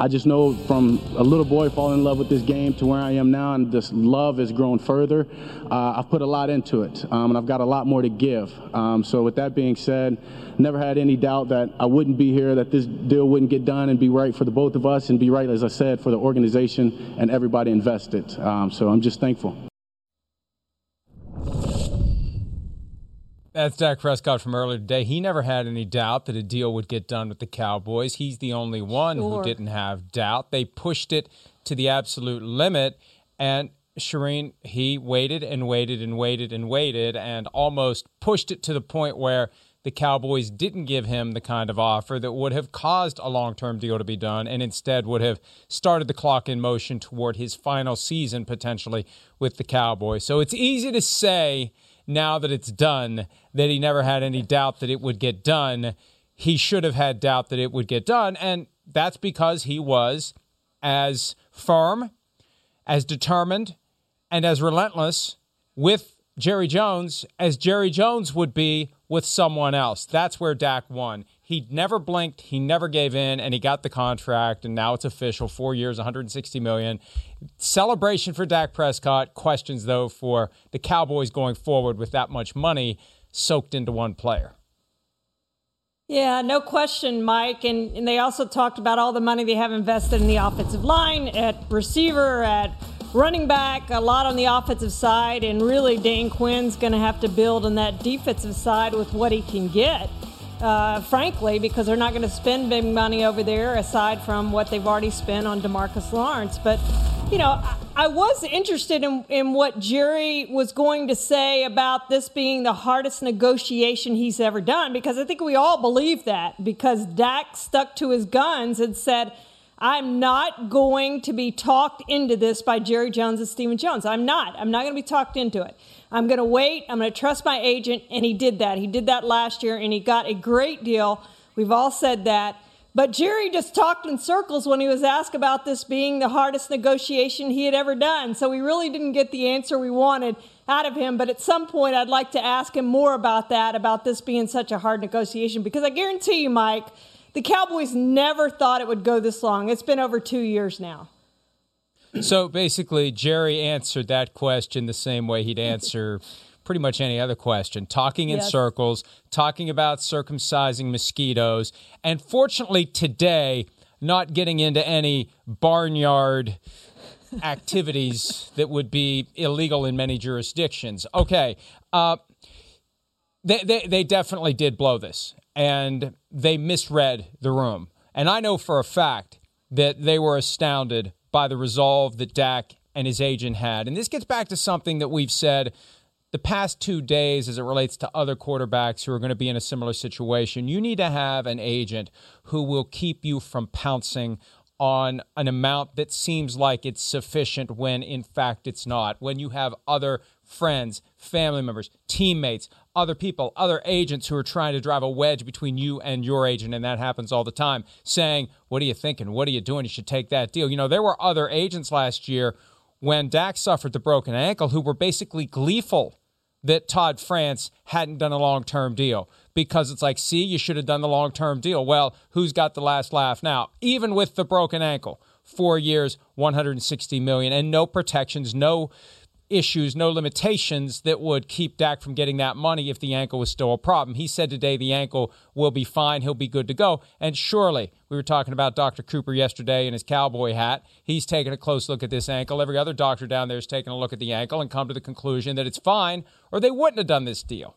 I just know from a little boy falling in love with this game to where I am now, and this love has grown further. Uh, I've put a lot into it, um, and I've got a lot more to give. Um, so with that being said, never had any doubt that I wouldn't be here, that this deal wouldn't get done and be right for the both of us, and be right, as I said, for the organization and everybody invested. Um, so I'm just thankful. That's Dak Prescott from earlier today. He never had any doubt that a deal would get done with the Cowboys. He's the only one sure. who didn't have doubt. They pushed it to the absolute limit. And Charean, he waited and waited and waited and waited and almost pushed it to the point where the Cowboys didn't give him the kind of offer that would have caused a long term deal to be done and instead would have started the clock in motion toward his final season potentially with the Cowboys. So it's easy to say now that it's done that he never had any doubt that it would get done. He should have had doubt that it would get done. And that's because he was as firm, as determined, and as relentless with Jerry Jones as Jerry Jones would be with someone else. That's where Dak won. He never blinked, he never gave in, and he got the contract, and now it's official. Four years, 160 million. Celebration for Dak Prescott. Questions though for the Cowboys going forward with that much money soaked into one player. Yeah, no question, Mike. And, and they also talked about all the money they have invested in the offensive line, at receiver, at running back, a lot on the offensive side, and really Dan Quinn's going to have to build on that defensive side with what he can get. Uh, frankly, because they're not going to spend big money over there aside from what they've already spent on Demarcus Lawrence. But, you know, I, I was interested in, in what Jerry was going to say about this being the hardest negotiation he's ever done, because I think we all believe that, because Dak stuck to his guns and said, I'm not going to be talked into this by Jerry Jones and Stephen Jones. I'm not. I'm not going to be talked into it. I'm going to wait. I'm going to trust my agent. And he did that. He did that last year and he got a great deal. We've all said that. But Jerry just talked in circles when he was asked about this being the hardest negotiation he had ever done. So we really didn't get the answer we wanted out of him. But at some point, I'd like to ask him more about that, about this being such a hard negotiation, because I guarantee you, Mike, the Cowboys never thought it would go this long. It's been over two years now. So basically, Jerry answered that question the same way he'd answer pretty much any other question talking in yes. circles, talking about circumcising mosquitoes, and fortunately today, not getting into any barnyard activities that would be illegal in many jurisdictions. Okay. Uh, they, they, they definitely did blow this and they misread the room. And I know for a fact that they were astounded by the resolve that Dak and his agent had. And this gets back to something that we've said the past two days as it relates to other quarterbacks who are going to be in a similar situation. You need to have an agent who will keep you from pouncing on an amount that seems like it's sufficient when in fact it's not. When you have other friends, family members, teammates, other people, other agents who are trying to drive a wedge between you and your agent, and that happens all the time, saying, What are you thinking? What are you doing? You should take that deal. You know, there were other agents last year when Dak suffered the broken ankle who were basically gleeful that Todd France hadn't done a long term deal because it's like, see, you should have done the long term deal. Well, who's got the last laugh now? Even with the broken ankle, four years, 160 million, and no protections, no issues, no limitations that would keep Dak from getting that money if the ankle was still a problem. He said today the ankle will be fine, he'll be good to go. And surely, we were talking about Dr. Cooper yesterday in his cowboy hat. He's taking a close look at this ankle. Every other doctor down there is taking a look at the ankle and come to the conclusion that it's fine, or they wouldn't have done this deal.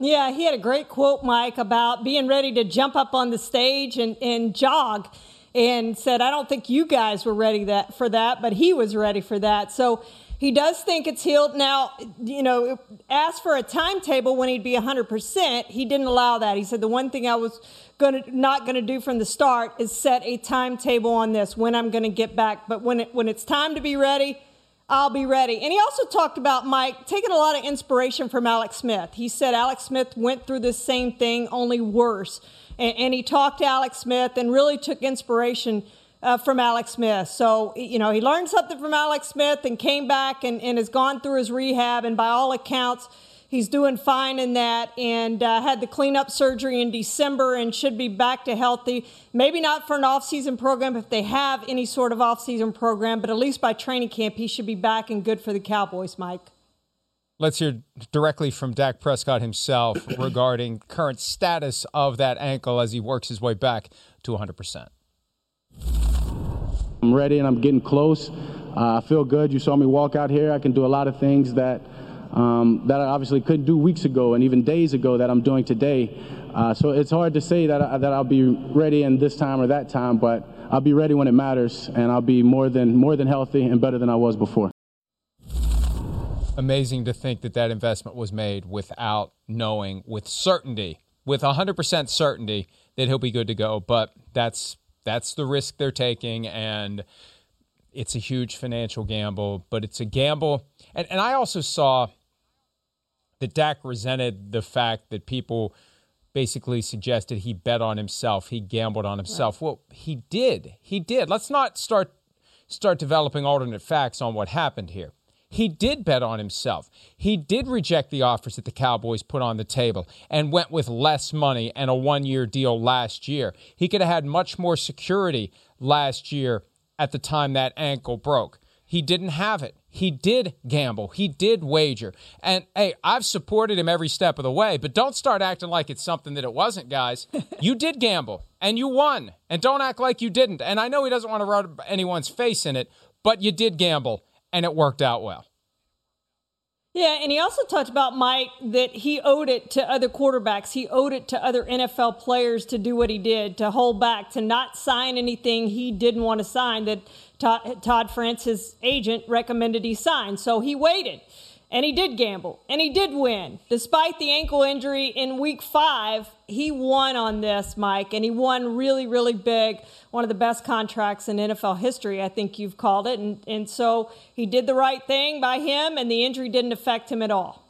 Yeah, he had a great quote, Mike, about being ready to jump up on the stage and, and jog and said, I don't think you guys were ready that for that, but he was ready for that. So he does think it's healed. Now, you know, asked for a timetable when he'd be 100%. He didn't allow that. He said, the one thing I was to not going to do from the start is set a timetable on this when I'm going to get back. But when it, when it's time to be ready, I'll be ready. And he also talked about Mike taking a lot of inspiration from Alex Smith. He said Alex Smith went through the same thing, only worse. And, and he talked to Alex Smith and really took inspiration uh, from Alex Smith. So, you know, he learned something from Alex Smith and came back and, and has gone through his rehab. And by all accounts, he's doing fine in that and uh, had the cleanup surgery in December and should be back to healthy. Maybe not for an offseason program if they have any sort of offseason program, but at least by training camp, he should be back and good for the Cowboys, Mike. Let's hear directly from Dak Prescott himself regarding current status of that ankle as he works his way back to 100%. I'm ready and I'm getting close. Uh, I feel good. You saw me walk out here. I can do a lot of things that um, that I obviously couldn't do weeks ago and even days ago that I'm doing today. Uh, so it's hard to say that, I, that I'll be ready in this time or that time, but I'll be ready when it matters, and I'll be more than more than healthy and better than I was before. Amazing to think that that investment was made without knowing with certainty, with 100% certainty that he'll be good to go. But that's that's the risk they're taking, and it's a huge financial gamble. But it's a gamble, and and I also saw that Dak resented the fact that people basically suggested he bet on himself, he gambled on himself. Right. Well, he did. He did. Let's not start start developing alternate facts on what happened here. He did bet on himself. He did reject the offers that the Cowboys put on the table and went with less money and a one year deal last year. He could have had much more security last year at the time that ankle broke. He didn't have it. He did gamble. He did wager. And hey, I've supported him every step of the way, but don't start acting like it's something that it wasn't, guys. you did gamble and you won. And don't act like you didn't. And I know he doesn't want to rub anyone's face in it, but you did gamble and it worked out well. Yeah, and he also talked about Mike that he owed it to other quarterbacks. He owed it to other NFL players to do what he did, to hold back, to not sign anything he didn't want to sign that Todd, Todd France, his agent, recommended he sign. So he waited. And he did gamble, and he did win. Despite the ankle injury in week five, he won on this, Mike, and he won really, really big. One of the best contracts in NFL history, I think you've called it. And, and so he did the right thing by him, and the injury didn't affect him at all.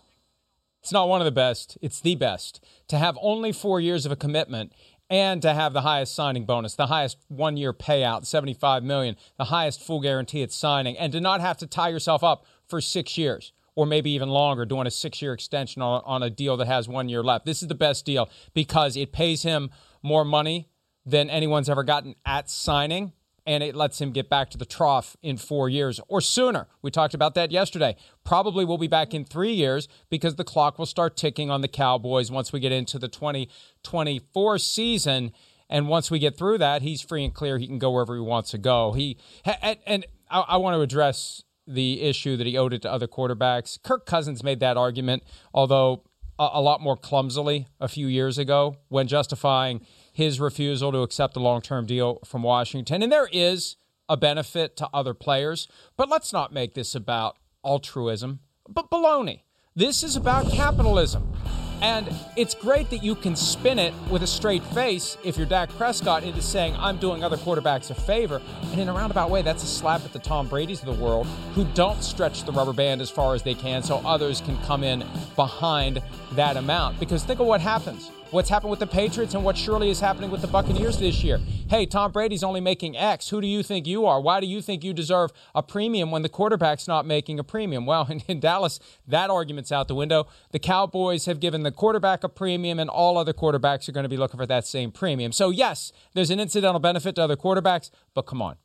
It's not one of the best, it's the best. To have only four years of a commitment and to have the highest signing bonus, the highest one year payout, 75 million, the highest full guarantee at signing, and to not have to tie yourself up for six years or maybe even longer, doing a six year extension on, on a deal that has one year left. This is the best deal because it pays him more money than anyone's ever gotten at signing. And it lets him get back to the trough in four years or sooner. We talked about that yesterday. Probably will be back in three years because the clock will start ticking on the Cowboys once we get into the 2024 season. And once we get through that, he's free and clear. He can go wherever he wants to go. He and, and I, I want to address the issue that he owed it to other quarterbacks. Kirk Cousins made that argument, although a, a lot more clumsily a few years ago when justifying his refusal to accept a long term deal from Washington. And there is a benefit to other players, but let's not make this about altruism. But baloney. This is about capitalism. And it's great that you can spin it with a straight face if you're Dak Prescott into saying, I'm doing other quarterbacks a favor. And in a roundabout way, that's a slap at the Tom Brady's of the world who don't stretch the rubber band as far as they can so others can come in behind that amount. Because think of what happens what's happened with the Patriots and what surely is happening with the Buccaneers this year. Hey, Tom Brady's only making X. Who do you think you are? Why do you think you deserve a premium when the quarterback's not making a premium? Well, in, in Dallas, that argument's out the window. The Cowboys have given the quarterback a premium, and all other quarterbacks are going to be looking for that same premium. So, yes, there's an incidental benefit to other quarterbacks, but come on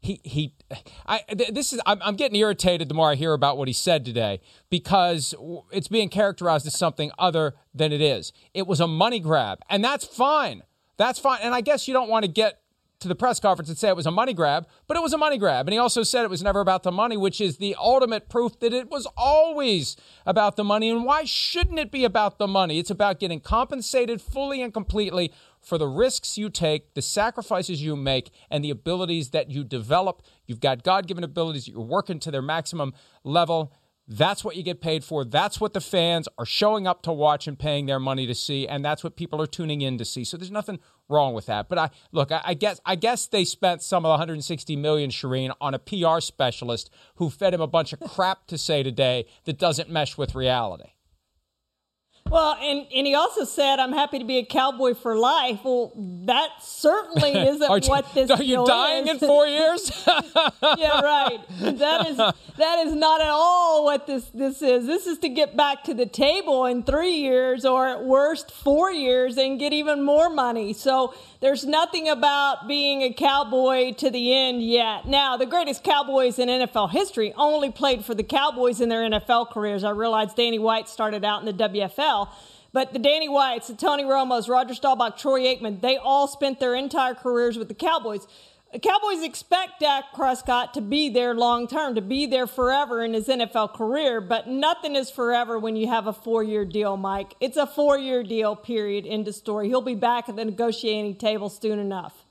he he I this is I'm, I'm, getting irritated the more I hear about what he said today because it's being characterized as something other than it is. It was a money grab, and that's fine. That's fine. And I guess you don't want to get to the press conference and say it was a money grab, but it was a money grab. And he also said it was never about the money, which is the ultimate proof that it was always about the money. And why shouldn't it be about the money? It's about getting compensated fully and completely for the risks you take, the sacrifices you make, and the abilities that you develop. You've got God given abilities, that you're working to their maximum level. That's what you get paid for. That's what the fans are showing up to watch and paying their money to see, and that's what people are tuning in to see. So there's nothing wrong with that. But I look, I, I guess I guess they spent some of the 160 million, Charean, on a PR specialist who fed him a bunch of crap to say today that doesn't mesh with reality. Well, and, and he also said, "I'm happy to be a cowboy for life." Well, that certainly isn't you, what this. Is are you dying is. in four years? yeah, right. That is that is not at all what this this is. This is to get back to the table in three years, or at worst four years, and get even more money. So there's nothing about being a cowboy to the end yet. Now, the greatest cowboys in NFL history only played for the Cowboys in their NFL careers. I realize Danny White started out in the WFL. But the Danny Whites, the Tony Romos, Roger Staubach, Troy Aikman, they all spent their entire careers with the Cowboys. The Cowboys expect Dak Prescott to be there long term, to be there forever in his NFL career, but nothing is forever when you have a four year deal, Mike. It's a four year deal, period, end of story. He'll be back at the negotiating table soon enough.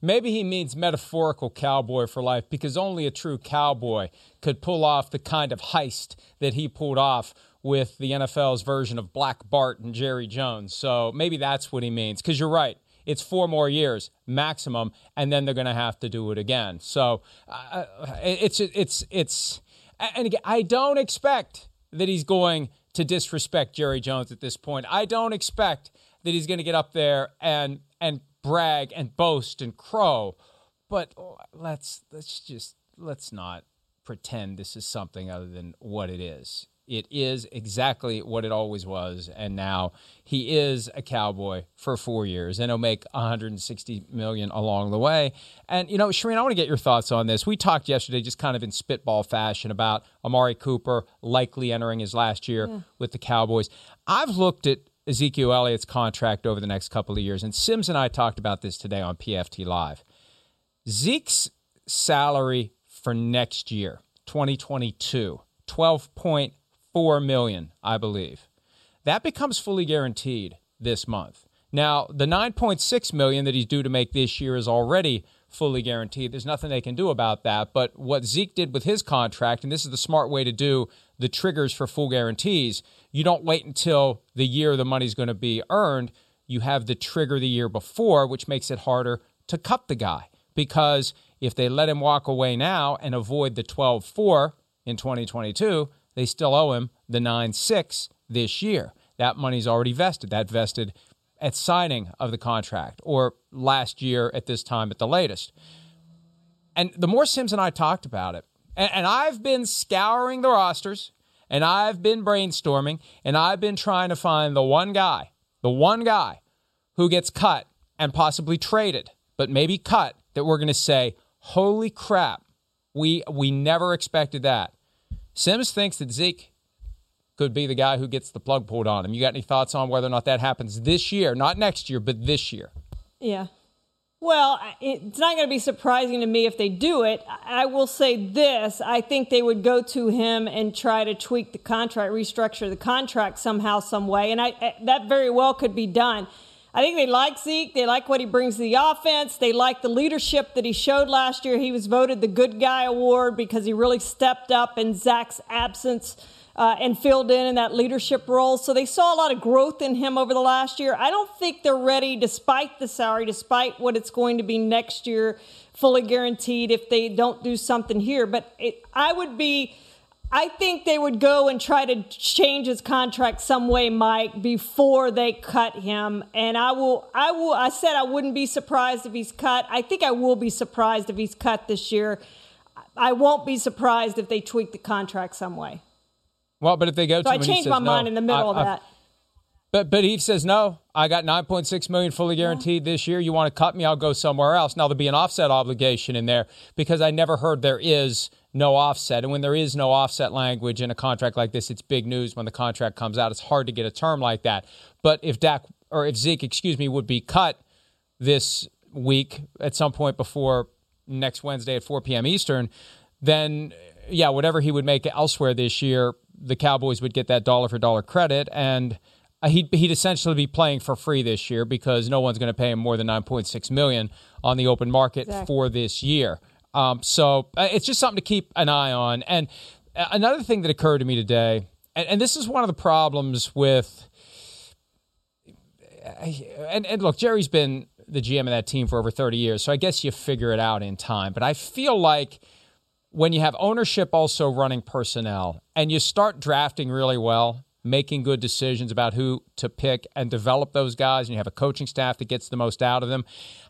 Maybe he means metaphorical cowboy for life because only a true cowboy could pull off the kind of heist that he pulled off with the NFL's version of Black Bart and Jerry Jones. So maybe that's what he means. Because you're right. It's four more years maximum, and then they're going to have to do it again. So uh, it's it's it's, and again, I don't expect that he's going to disrespect Jerry Jones at this point. I don't expect that he's going to get up there and and brag and boast and crow. But let's let's just let's not pretend this is something other than what it is. It is exactly what it always was. And now he is a cowboy for four years and he'll make 160 million along the way. And, you know, Charean, I want to get your thoughts on this. We talked yesterday just kind of in spitball fashion about Amari Cooper likely entering his last year yeah. with the Cowboys. I've looked at Ezekiel Elliott's contract over the next couple of years. And Simms and I talked about this today on PFT Live. Zeke's salary for next year, 2022, 12.5 4 million, I believe. That becomes fully guaranteed this month. Now, the 9.6 million that he's due to make this year is already fully guaranteed. There's nothing they can do about that, but what Zeke did with his contract and this is the smart way to do the triggers for full guarantees, you don't wait until the year the money's going to be earned, you have the trigger the year before, which makes it harder to cut the guy because if they let him walk away now and avoid the 12 4 in 2022, they still owe him the 9 6 this year. That money's already vested. That vested at signing of the contract or last year at this time at the latest. And the more Simms and I talked about it, and, and I've been scouring the rosters and I've been brainstorming and I've been trying to find the one guy, the one guy who gets cut and possibly traded, but maybe cut that we're going to say, holy crap, we, we never expected that. Simms thinks that Zeke could be the guy who gets the plug pulled on him. You got any thoughts on whether or not that happens this year? Not next year, but this year. Yeah. Well, it's not going to be surprising to me if they do it. I will say this I think they would go to him and try to tweak the contract, restructure the contract somehow, some way. And I, eh, that very well could be done. I think they like Zeke. They like what he brings to the offense. They like the leadership that he showed last year. He was voted the Good Guy Award because he really stepped up in Zach's absence uh, and filled in in that leadership role. So they saw a lot of growth in him over the last year. I don't think they're ready, despite the salary, despite what it's going to be next year, fully guaranteed if they don't do something here. But it, I would be I think they would go and try to change his contract some way, Mike, before they cut him. And I will, I will, I said I wouldn't be surprised if he's cut. I think I will be surprised if he's cut this year. I won't be surprised if they tweak the contract some way. Well, but if they go so to I changed my no, mind in the middle I, of that. But but he says no. I got 9.6 million fully guaranteed yeah. this year. You want to cut me? I'll go somewhere else. Now there'll be an offset obligation in there because I never heard there is no offset. And when there is no offset language in a contract like this, it's big news when the contract comes out. It's hard to get a term like that. But if Dak or if Zeke, excuse me, would be cut this week at some point before next Wednesday at 4 p.m. Eastern, then yeah, whatever he would make elsewhere this year, the Cowboys would get that dollar for dollar credit and uh, he'd, he'd essentially be playing for free this year because no one's going to pay him more than 9.6 million on the open market exactly. for this year. Um, so uh, it's just something to keep an eye on. And uh, another thing that occurred to me today, and, and this is one of the problems with, and, and look, Jerry's been the GM of that team for over 30 years, so I guess you figure it out in time. But I feel like when you have ownership also running personnel and you start drafting really well, making good decisions about who to pick and develop those guys, and you have a coaching staff that gets the most out of them.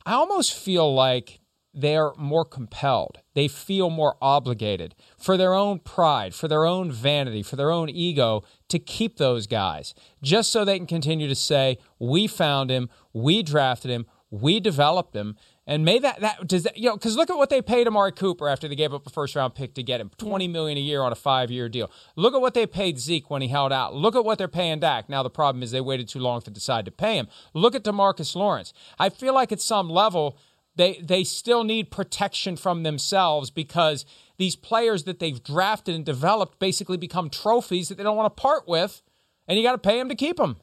I almost feel like they're more compelled. They feel more obligated for their own pride, for their own vanity, for their own ego to keep those guys, just so they can continue to say, We found him, we drafted him, we developed him. And may that that does that you know because look at what they paid Amari Cooper after they gave up a first round pick to get him twenty million a year on a five year deal. Look at what they paid Zeke when he held out. Look at what they're paying Dak. Now the problem is they waited too long to decide to pay him. Look at Demarcus Lawrence. I feel like at some level they they still need protection from themselves because these players that they've drafted and developed basically become trophies that they don't want to part with, and you got to pay them to keep them.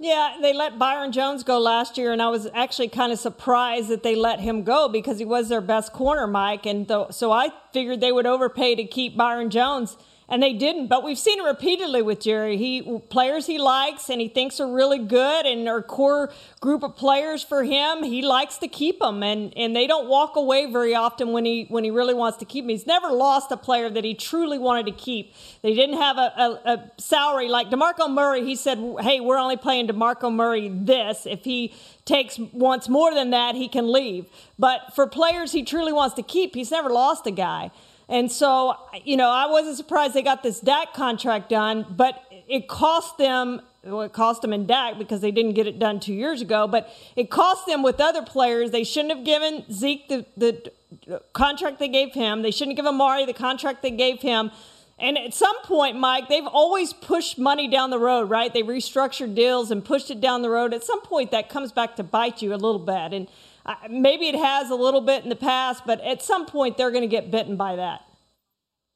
Yeah, they let Byron Jones go last year, and I was actually kind of surprised that they let him go because he was their best corner, Mike. And so I figured they would overpay to keep Byron Jones and they didn't. But we've seen it repeatedly with Jerry. He players he likes and he thinks are really good and are core group of players for him. He likes to keep them, and and they don't walk away very often when he when he really wants to keep them. He's never lost a player that he truly wanted to keep. They didn't have a, a, a salary like Demarco Murray. He said, "Hey, we're only playing Demarco Murray this. If he takes wants more than that, he can leave." But for players he truly wants to keep, he's never lost a guy. And so, you know, I wasn't surprised they got this Dak contract done, but it cost them. Well, it cost them in Dak because they didn't get it done two years ago, but it cost them with other players. They shouldn't have given Zeke the, the contract they gave him. They shouldn't give Amari the contract they gave him. And at some point, Mike, they've always pushed money down the road, right? They restructured deals and pushed it down the road. At some point, that comes back to bite you a little bit. And uh, maybe it has a little bit in the past, but at some point they're going to get bitten by that.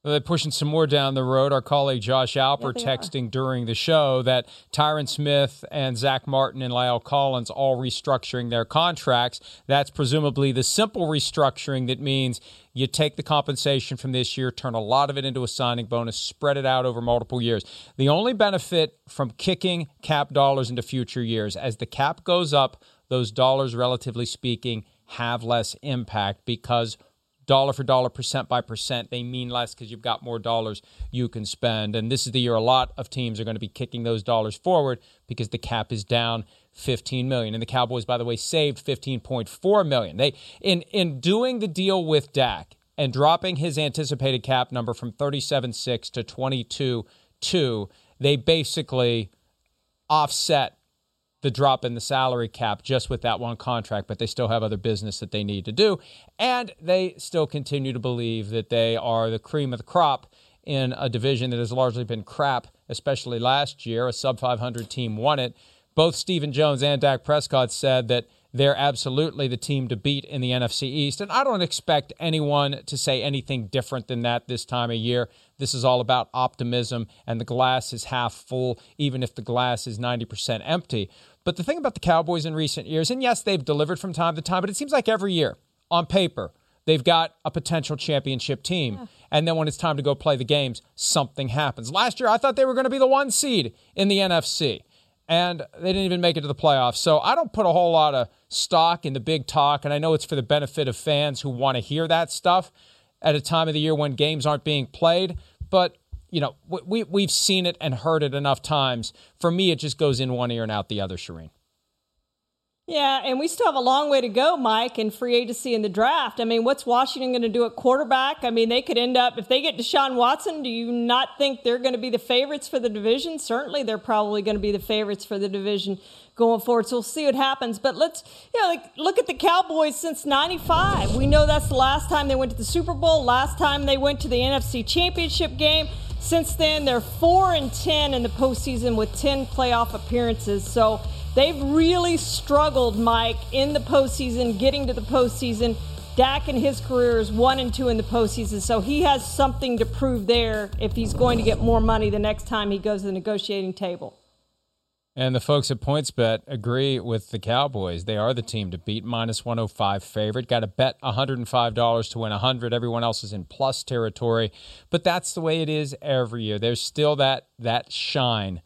They're pushing some more down the road. Our colleague Josh Alper yeah, texting are. during the show that Tyron Smith and Zack Martin and La'el Collins all restructuring their contracts. That's presumably the simple restructuring that means you take the compensation from this year, turn a lot of it into a signing bonus, spread it out over multiple years. The only benefit from kicking cap dollars into future years, as the cap goes up, those dollars, relatively speaking, have less impact because dollar for dollar, percent by percent, they mean less because you've got more dollars you can spend. And this is the year a lot of teams are going to be kicking those dollars forward because the cap is down 15 million. And the Cowboys, by the way, saved 15.4 million. They in in doing the deal with Dak and dropping his anticipated cap number from 37.6 to 22.2, they basically offset the drop in the salary cap just with that one contract, but they still have other business that they need to do. And they still continue to believe that they are the cream of the crop in a division that has largely been crap, especially last year. A sub 500 team won it. Both Stephen Jones and Dak Prescott said that they're absolutely the team to beat in the NFC East. And I don't expect anyone to say anything different than that this time of year. This is all about optimism, and the glass is half full, even if the glass is 90% empty. But the thing about the Cowboys in recent years, and yes, they've delivered from time to time, but it seems like every year on paper, they've got a potential championship team. Yeah. And then when it's time to go play the games, something happens. Last year, I thought they were going to be the one seed in the NFC, and they didn't even make it to the playoffs. So I don't put a whole lot of stock in the big talk, and I know it's for the benefit of fans who want to hear that stuff at a time of the year when games aren't being played. But you know, we, we've seen it and heard it enough times. For me, it just goes in one ear and out the other, Charean. Yeah, and we still have a long way to go, Mike, in free agency in the draft. I mean, what's Washington going to do at quarterback? I mean, they could end up, if they get Deshaun Watson, do you not think they're going to be the favorites for the division? Certainly, they're probably going to be the favorites for the division going forward. So we'll see what happens. But let's, you know, like, look at the Cowboys since 95. We know that's the last time they went to the Super Bowl, last time they went to the NFC Championship game. Since then, they're 4 and 10 in the postseason with 10 playoff appearances. So they've really struggled, Mike, in the postseason, getting to the postseason. Dak in his career is 1 and 2 in the postseason. So he has something to prove there if he's going to get more money the next time he goes to the negotiating table. And the folks at PointsBet agree with the Cowboys. They are the team to beat, minus 105 favorite. Got to bet $105 to win 100. Everyone else is in plus territory. But that's the way it is every year. There's still that that shine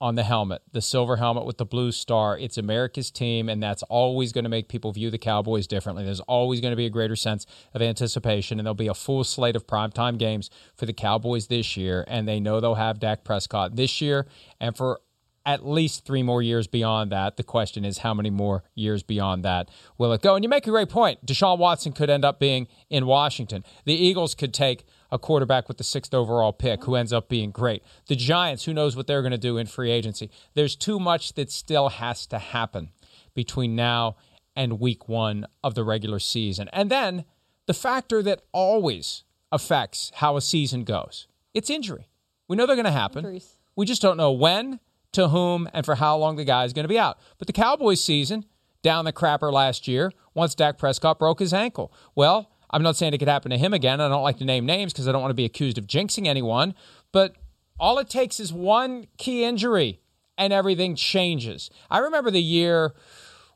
on the helmet, the silver helmet with the blue star. It's America's team, and that's always going to make people view the Cowboys differently. There's always going to be a greater sense of anticipation, and there'll be a full slate of primetime games for the Cowboys this year, and they know they'll have Dak Prescott this year and for at least three more years beyond that. The question is, how many more years beyond that will it go? And you make a great point. Deshaun Watson could end up being in Washington. The Eagles could take a quarterback with the sixth overall pick who ends up being great. The Giants, who knows what they're going to do in free agency. There's too much that still has to happen between now and week one of the regular season. And then the factor that always affects how a season goes it's injury. We know they're going to happen. Injuries. We just don't know when, to whom, and for how long the guy is going to be out. But the Cowboys season, down the crapper last year, once Dak Prescott broke his ankle. Well, I'm not saying it could happen to him again. I don't like to name names because I don't want to be accused of jinxing anyone. But all it takes is one key injury and everything changes. I remember the year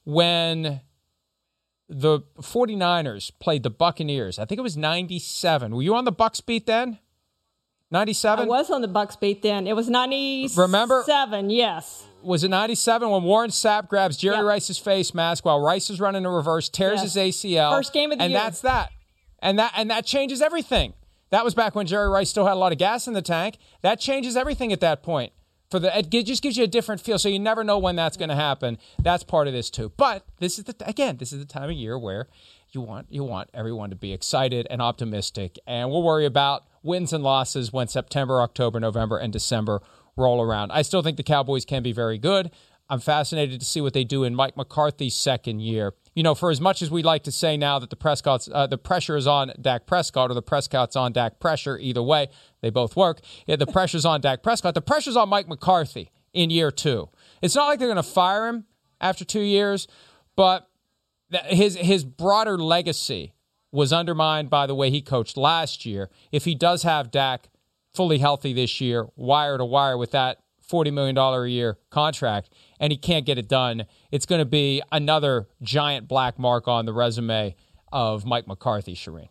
when the 49ers played the Buccaneers. I think it was 97. Were you on the Bucks beat then? 97? I was on the Bucks beat then. It was 97. Remember? Seven, Yes. Was it 97 when Warren Sapp grabs Jerry yep. Rice's face mask while Rice is running a reverse, tears yes. his ACL? First game of the and year. And that's that and that and that changes everything. That was back when Jerry Rice still had a lot of gas in the tank. That changes everything at that point. For the it just gives you a different feel, so you never know when that's going to happen. That's part of this too. But this is the again, this is the time of year where you want you want everyone to be excited and optimistic, and we'll worry about wins and losses when September, October, November, and December roll around. I still think the Cowboys can be very good. I'm fascinated to see what they do in Mike McCarthy's second year you know, for as much as we like to say now that the Prescott's uh, the pressure is on Dak Prescott or the Prescott's on Dak pressure, either way, they both work. Yeah, the pressure's on Dak Prescott. The pressure's on Mike McCarthy in year two. It's not like they're going to fire him after two years, but his his broader legacy was undermined by the way he coached last year. If he does have Dak fully healthy this year, wire to wire with that $40 million a year contract, and he can't get it done, it's going to be another giant black mark on the resume of Mike McCarthy, Charean.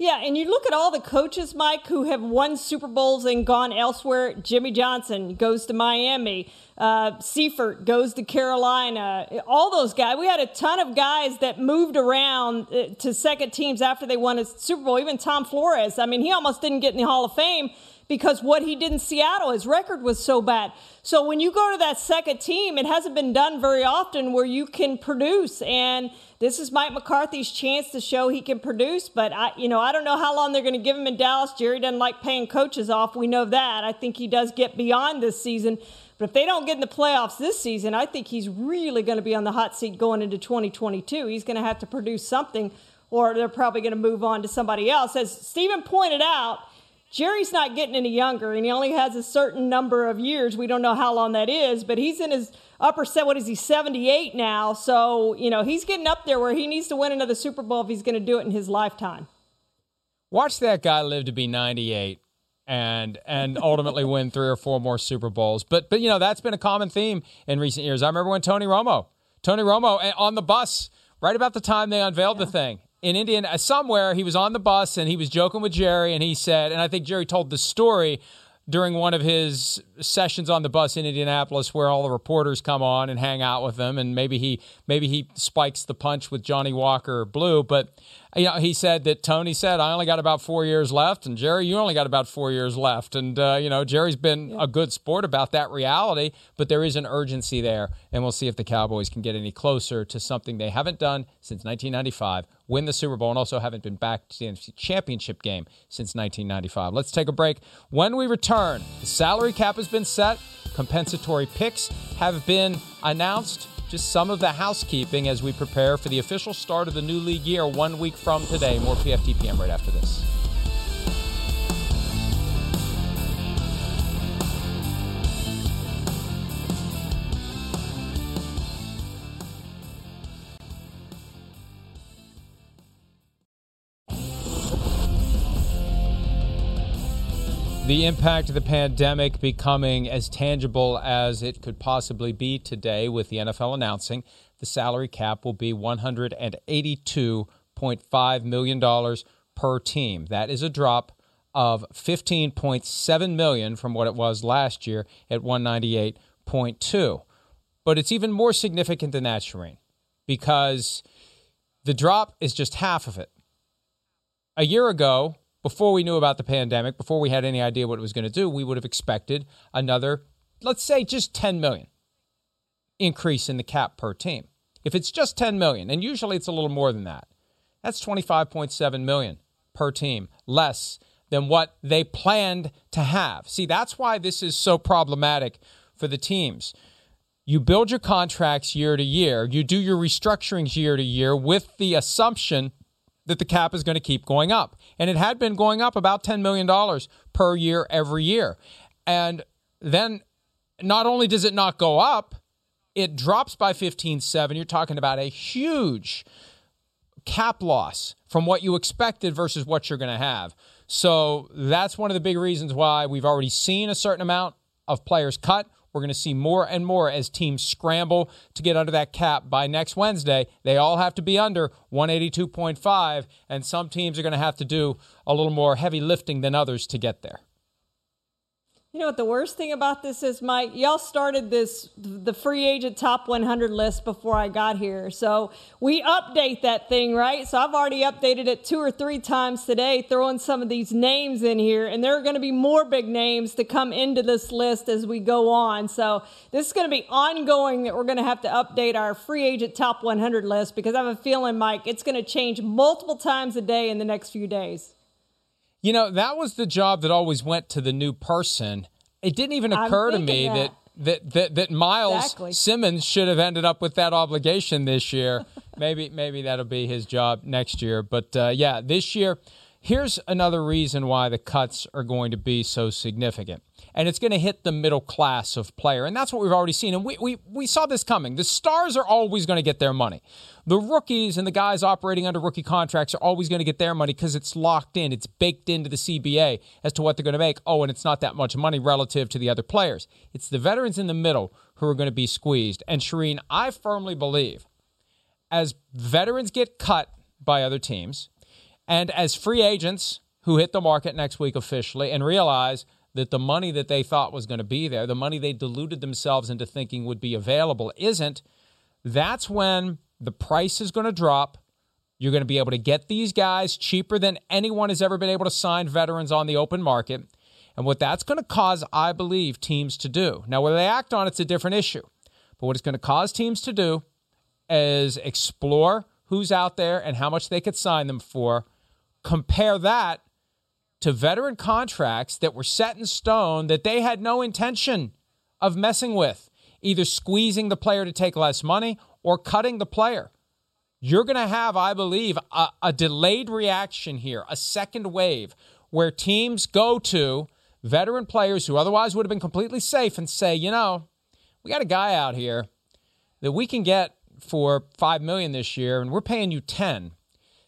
Yeah, and you look at all the coaches, Mike, who have won Super Bowls and gone elsewhere. Jimmy Johnson goes to Miami. Uh, Seifert goes to Carolina. All those guys. We had a ton of guys that moved around uh, to second teams after they won a Super Bowl. Even Tom Flores. I mean, he almost didn't get in the Hall of Fame because what he did in Seattle, his record was so bad. So when you go to that second team, it hasn't been done very often where you can produce. And this is Mike McCarthy's chance to show he can produce. But I, you know, I don't know how long they're going to give him in Dallas. Jerry doesn't like paying coaches off. We know that. I think he does get beyond this season. But if they don't get in the playoffs this season, I think he's really going to be on the hot seat going into 2022. He's going to have to produce something, or they're probably going to move on to somebody else. As Stephen pointed out, Jerry's not getting any younger, and he only has a certain number of years. We don't know how long that is, but he's in his upper set. What is he? Seventy-eight now. So you know he's getting up there where he needs to win another Super Bowl if he's going to do it in his lifetime. Watch that guy live to be ninety-eight and and ultimately win three or four more Super Bowls. But but you know that's been a common theme in recent years. I remember when Tony Romo, Tony Romo eh, on the bus right about the time they unveiled yeah. the thing, in Indian uh, somewhere he was on the bus and he was joking with Jerry and he said and I think Jerry told the story during one of his sessions on the bus in Indianapolis where all the reporters come on and hang out with him and maybe he maybe he spikes the punch with Johnnie Walker Blue but you know, he said that Tony said, I only got about four years left. And Jerry, you only got about four years left. And, uh, you know, Jerry's been yeah. a good sport about that reality, but there is an urgency there. And we'll see if the Cowboys can get any closer to something they haven't done since 1995 win the Super Bowl and also haven't been back to the NFC Championship game since 1995. Let's take a break. When we return, the salary cap has been set, compensatory picks have been announced just some of the housekeeping as we prepare for the official start of the new league year one week from today. More PFTPM right after this. The impact of the pandemic becoming as tangible as it could possibly be today, with the NFL announcing the salary cap will be $182.5 million per team. That is a drop of 15.7 million from what it was last year at 198.2. But it's even more significant than that, Charean, because the drop is just half of it. A year ago, before we knew about the pandemic, before we had any idea what it was going to do, we would have expected another, let's say, just 10 million increase in the cap per team. If it's just 10 million, and usually it's a little more than that, that's 25.7 million per team less than what they planned to have. See, that's why this is so problematic for the teams. You build your contracts year to year, you do your restructurings year to year with the assumption that the cap is going to keep going up. And it had been going up about $10 million per year every year. And then not only does it not go up, it drops by 15.7. You're talking about a huge cap loss from what you expected versus what you're going to have. So that's one of the big reasons why we've already seen a certain amount of players cut. We're going to see more and more as teams scramble to get under that cap by next Wednesday. They all have to be under 182.5, and some teams are going to have to do a little more heavy lifting than others to get there. You know what the worst thing about this is, Mike? Y'all started this the free agent top 100 list before I got here. So we update that thing, right? So I've already updated it two or three times today, throwing some of these names in here, and there are going to be more big names to come into this list as we go on. So this is going to be ongoing that we're going to have to update our free agent top 100 list because I have a feeling, Mike, it's going to change multiple times a day in the next few days. You know, that was the job that always went to the new person. It didn't even occur to me that. that that that, that Myles exactly. Simmons should have ended up with that obligation this year. maybe maybe that'll be his job next year. But uh, yeah, this year, here's another reason why the cuts are going to be so significant and it's going to hit the middle class of player. And that's what we've already seen. And we, we, we saw this coming. The stars are always going to get their money. The rookies and the guys operating under rookie contracts are always going to get their money because it's locked in. It's baked into the CBA as to what they're going to make. Oh, and it's not that much money relative to the other players. It's the veterans in the middle who are going to be squeezed. And Charean, I firmly believe as veterans get cut by other teams and as free agents who hit the market next week officially and realize – that the money that they thought was going to be there, the money they deluded themselves into thinking would be available, isn't, that's when the price is going to drop. You're going to be able to get these guys cheaper than anyone has ever been able to sign veterans on the open market. And what that's going to cause, I believe, teams to do. Now, whether they act on it's a different issue. But what it's going to cause teams to do is explore who's out there and how much they could sign them for. Compare that to veteran contracts that were set in stone that they had no intention of messing with, either squeezing the player to take less money or cutting the player. You're going to have, I believe, a, a, delayed reaction here, a second wave, where teams go to veteran players who otherwise would have been completely safe and say, you know, we got a guy out here that we can get for five million this year, and we're paying you ten.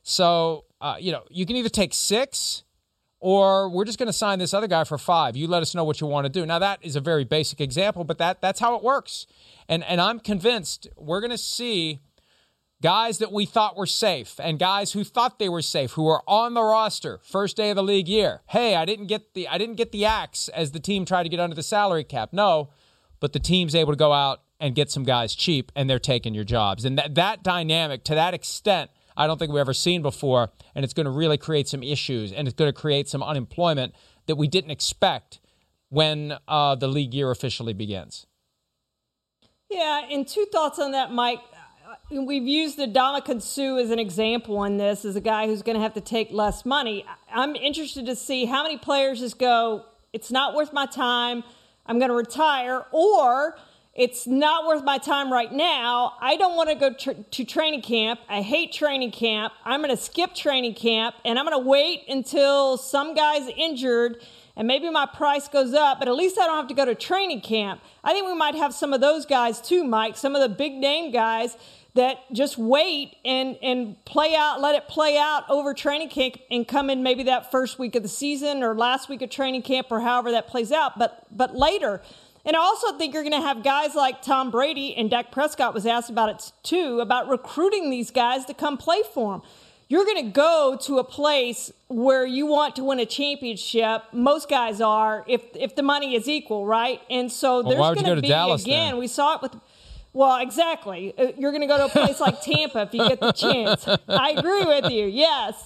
So, uh, you know, you can either take six or we're just going to sign this other guy for five. You let us know what you want to do. Now that is a very basic example, but that that's how it works. And and I'm convinced we're going to see guys that we thought were safe and guys who thought they were safe who are on the roster first day of the league year. Hey, I didn't get the I didn't get the axe as the team tried to get under the salary cap. No, but the team's able to go out and get some guys cheap and they're taking your jobs. And that that dynamic to that extent I don't think we've ever seen before. And it's going to really create some issues and it's going to create some unemployment that we didn't expect when uh, the league year officially begins. Yeah, and two thoughts on that, Mike. Uh, we've used Ndamukong Suh as an example in this, as a guy who's going to have to take less money. I'm interested to see how many players just go, it's not worth my time, I'm going to retire, or it's not worth my time right now. I don't want to go to training camp. I hate training camp. I'm going to skip training camp and I'm going to wait until some guy's injured and maybe my price goes up, but at least I don't have to go to training camp. I think we might have some of those guys too, Mike, some of the big name guys that just wait and and play out, let it play out over training camp and come in maybe that first week of the season or last week of training camp or however that plays out, but but later. And I also think you're going to have guys like Tom Brady and Dak Prescott was asked about it too, about recruiting these guys to come play for him. you're going to go to a place where you want to win a championship. Most guys are, if if the money is equal, right? And so well, there's going to be Dallas, again. Then? We saw it with. Well, exactly. Uh, you're going to go to a place like Tampa if you get the chance. I agree with you. Yes.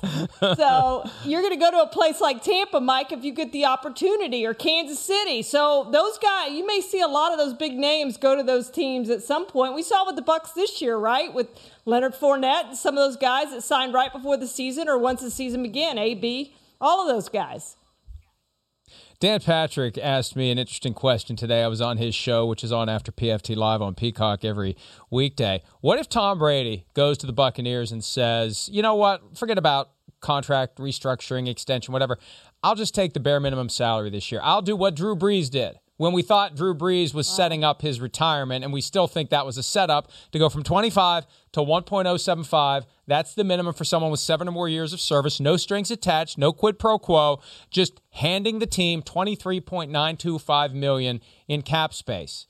So you're going to go to a place like Tampa, Mike, if you get the opportunity, or Kansas City. So those guys, you may see a lot of those big names go to those teams at some point. We saw with the Bucks this year, right? With Leonard Fournette, and some of those guys that signed right before the season or once the season began, AB, all of those guys. Dan Patrick asked me an interesting question today. I was on his show, which is on after PFT Live on Peacock every weekday. What if Tom Brady goes to the Buccaneers and says, you know what, forget about contract restructuring, extension, whatever. I'll just take the bare minimum salary this year. I'll do what Drew Brees did when we thought Drew Brees was wow. setting up his retirement, and we still think that was a setup to go from 25 to 1.075. That's the minimum for someone with seven or more years of service, no strings attached, no quid pro quo, just handing the team 23.925 million in cap space.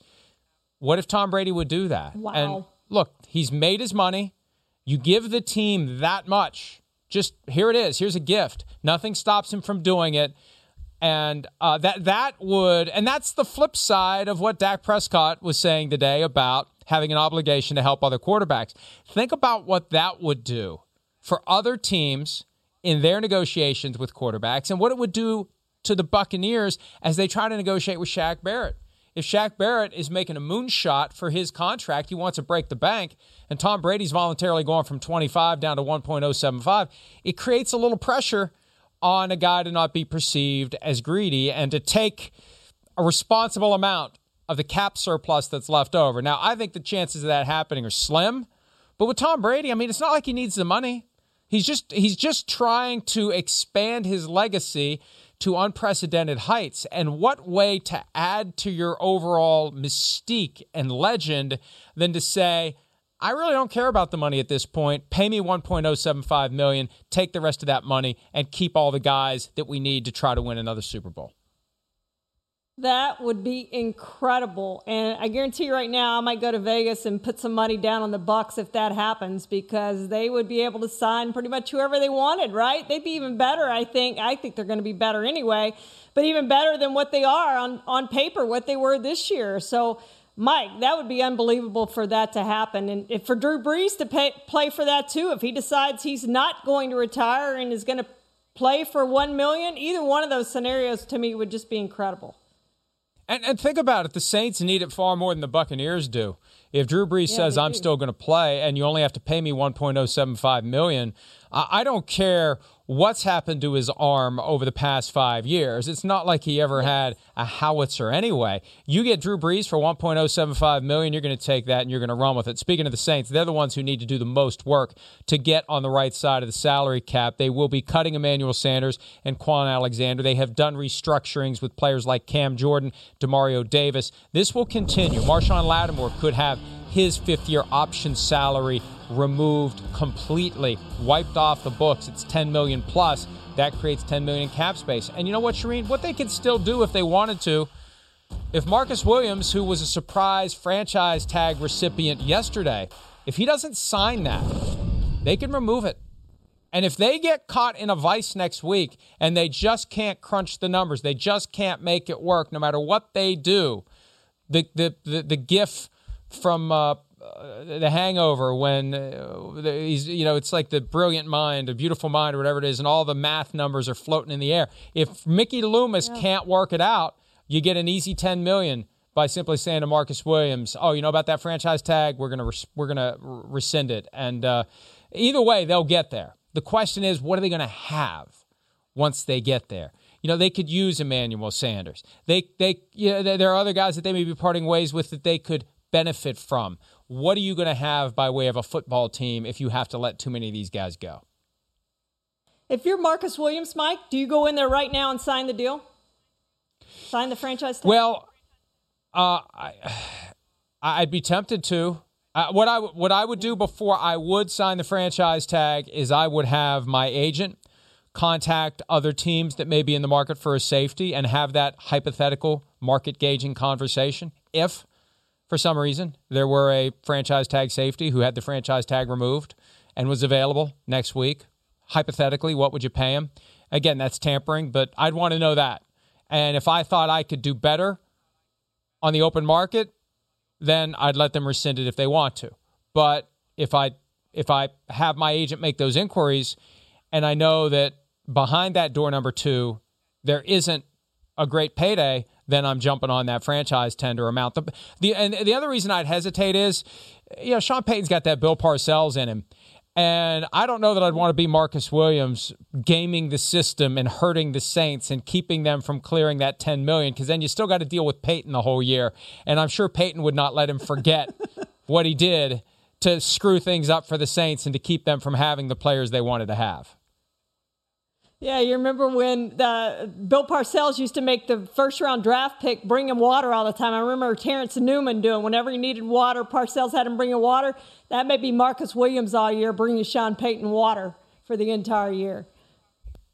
What if Tom Brady would do that? Wow. And look, he's made his money. You give the team that much. Just here it is. Here's a gift. Nothing stops him from doing it and uh, that that would and that's the flip side of what Dak Prescott was saying today about having an obligation to help other quarterbacks. Think about what that would do for other teams in their negotiations with quarterbacks and what it would do to the Buccaneers as they try to negotiate with Shaq Barrett. If Shaq Barrett is making a moonshot for his contract, he wants to break the bank, and Tom Brady's voluntarily going from 25 down to 1.075, it creates a little pressure on a guy to not be perceived as greedy and to take a responsible amount of the cap surplus that's left over. Now, I think the chances of that happening are slim, but with Tom Brady, I mean, it's not like he needs the money. He's just he's just trying to expand his legacy to unprecedented heights. And what way to add to your overall mystique and legend than to say, I really don't care about the money at this point. Pay me 1.075 million, take the rest of that money and keep all the guys that we need to try to win another Super Bowl. That would be incredible. And I guarantee you right now I might go to Vegas and put some money down on the Bucs if that happens because they would be able to sign pretty much whoever they wanted, right? They'd be even better, I think. I think they're going to be better anyway, but even better than what they are on on paper, what they were this year. So Mike, that would be unbelievable for that to happen. And if for Drew Brees to pay, play for that too, if he decides he's not going to retire and is going to play for 1 million, either one of those scenarios to me would just be incredible. And, and think about it, the Saints need it far more than the Buccaneers do. If Drew Brees yeah, says I'm do. still going to play and you only have to pay me 1.075 million, I, don't care what's happened to his arm over the past five years. It's not like he ever had a howitzer anyway. You get Drew Brees for 1.075 million, you're going to take that and you're going to run with it. Speaking of the Saints, they're the ones who need to do the most work to get on the right side of the salary cap. They will be cutting Emmanuel Sanders and Kwon Alexander. They have done restructurings with players like Cam Jordan, Demario Davis. This will continue. Marshon Lattimore could have his fifth year option salary removed completely, wiped off the books. It's 10 million plus. That creates 10 million in cap space. And you know what, Charean? What they could still do if they wanted to, if Marcus Williams, who was a surprise franchise tag recipient yesterday, if he doesn't sign that, they can remove it. And if they get caught in a vice next week and they just can't crunch the numbers, they just can't make it work no matter what they do, the the the, the gif from uh, the Hangover when uh, he's you know it's like the brilliant mind, a beautiful mind, or whatever it is, and all the math numbers are floating in the air. If Mickey Loomis yeah. can't work it out, you get an easy ten million by simply saying to Marcus Williams, "Oh, you know about that franchise tag? We're gonna res- we're gonna rescind it." And uh, either way, they'll get there. The question is, what are they gonna have once they get there? You know, they could use Emmanuel Sanders. They they you know, there are other guys that they may be parting ways with that they could benefit from what are you going to have by way of a football team if you have to let too many of these guys go? If you're Marcus Williams, Mike, do you go in there right now and sign the deal? Sign the franchise tag? Well, uh, I, I'd be tempted to. Uh, what I what I would do before I would sign the franchise tag is I would have my agent contact other teams that may be in the market for a safety and have that hypothetical market gauging conversation. If for some reason, there were a franchise tag safety who had the franchise tag removed and was available next week hypothetically, what would you pay him? Again, that's tampering, but I'd want to know that. And if I thought I could do better on the open market, then I'd let them rescind it if they want to. But if I if I have my agent make those inquiries and I know that behind that door number 2 there isn't a great payday, then I'm jumping on that franchise tender amount. The, the and the other reason I'd hesitate is you know Sean Payton's got that Bill Parcells in him. And I don't know that I'd want to be Marcus Williams gaming the system and hurting the Saints and keeping them from clearing that 10 million because then you still got to deal with Payton the whole year. And I'm sure Payton would not let him forget what he did to screw things up for the Saints and to keep them from having the players they wanted to have. Yeah, you remember when the, Bill Parcells used to make the first round draft pick bring him water all the time. I remember Terrence Newman doing whenever he needed water, Parcells had him bring him water. That may be Marcus Williams all year bringing Sean Payton water for the entire year.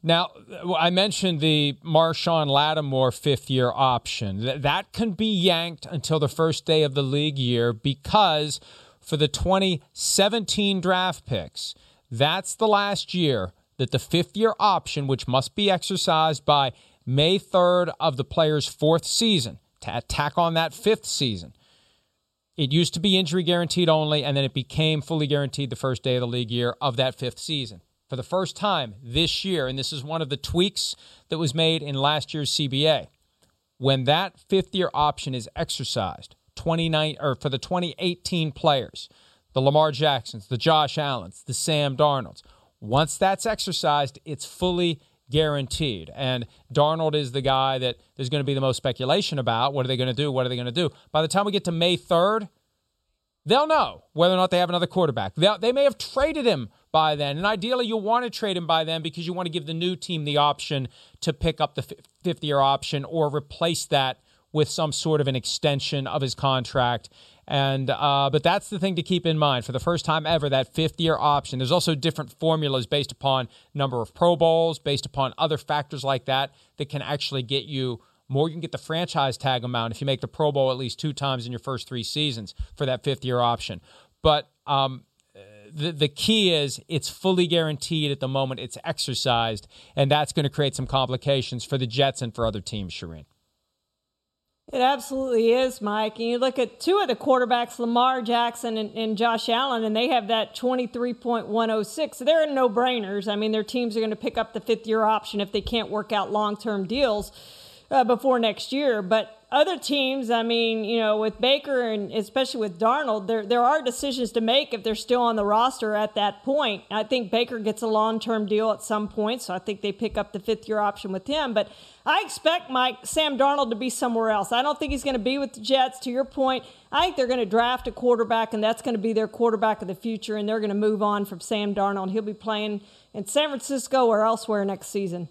Now, I mentioned the Marshon Lattimore fifth year option. That can be yanked until the first day of the league year because for the 2017 draft picks, that's the last year that the fifth year option, which must be exercised by May 3rd of the player's fourth season, to attack on that fifth season. It used to be injury guaranteed only, and then it became fully guaranteed the first day of the league year of that fifth season. For the first time this year, and this is one of the tweaks that was made in last year's CBA, when that fifth year option is exercised, 29 or for the 2018 players, the Lamar Jacksons, the Josh Allens, the Sam Darnolds, once that's exercised, it's fully guaranteed. And Darnold is the guy that there's going to be the most speculation about. What are they going to do? What are they going to do? By the time we get to May 3rd, they'll know whether or not they have another quarterback. They'll, they may have traded him by then. And ideally, you want to trade him by then because you want to give the new team the option to pick up the fifth year option or replace that with some sort of an extension of his contract and uh, but that's the thing to keep in mind for the first time ever that fifth year option. There's also different formulas based upon number of Pro Bowls, based upon other factors like that that can actually get you more. You can get the franchise tag amount if you make the Pro Bowl at least two times in your first three seasons for that fifth year option. But um, the, the key is it's fully guaranteed at the moment it's exercised, and that's going to create some complications for the Jets and for other teams, Charean. It absolutely is, Mike. And you look at two of the quarterbacks, Lamar Jackson and, and Josh Allen, and they have that 23.106. So they're no brainers. I mean, their teams are going to pick up the fifth year option if they can't work out long term deals uh, before next year. But other teams, I mean, you know, with Baker and especially with Darnold, there there are decisions to make if they're still on the roster at that point. I think Baker gets a long term deal at some point, so I think they pick up the fifth year option with him. But I expect Mike Sam Darnold to be somewhere else. I don't think he's going to be with the Jets. To your point, I think they're going to draft a quarterback, and that's going to be their quarterback of the future, and they're going to move on from Sam Darnold. He'll be playing in San Francisco or elsewhere next season.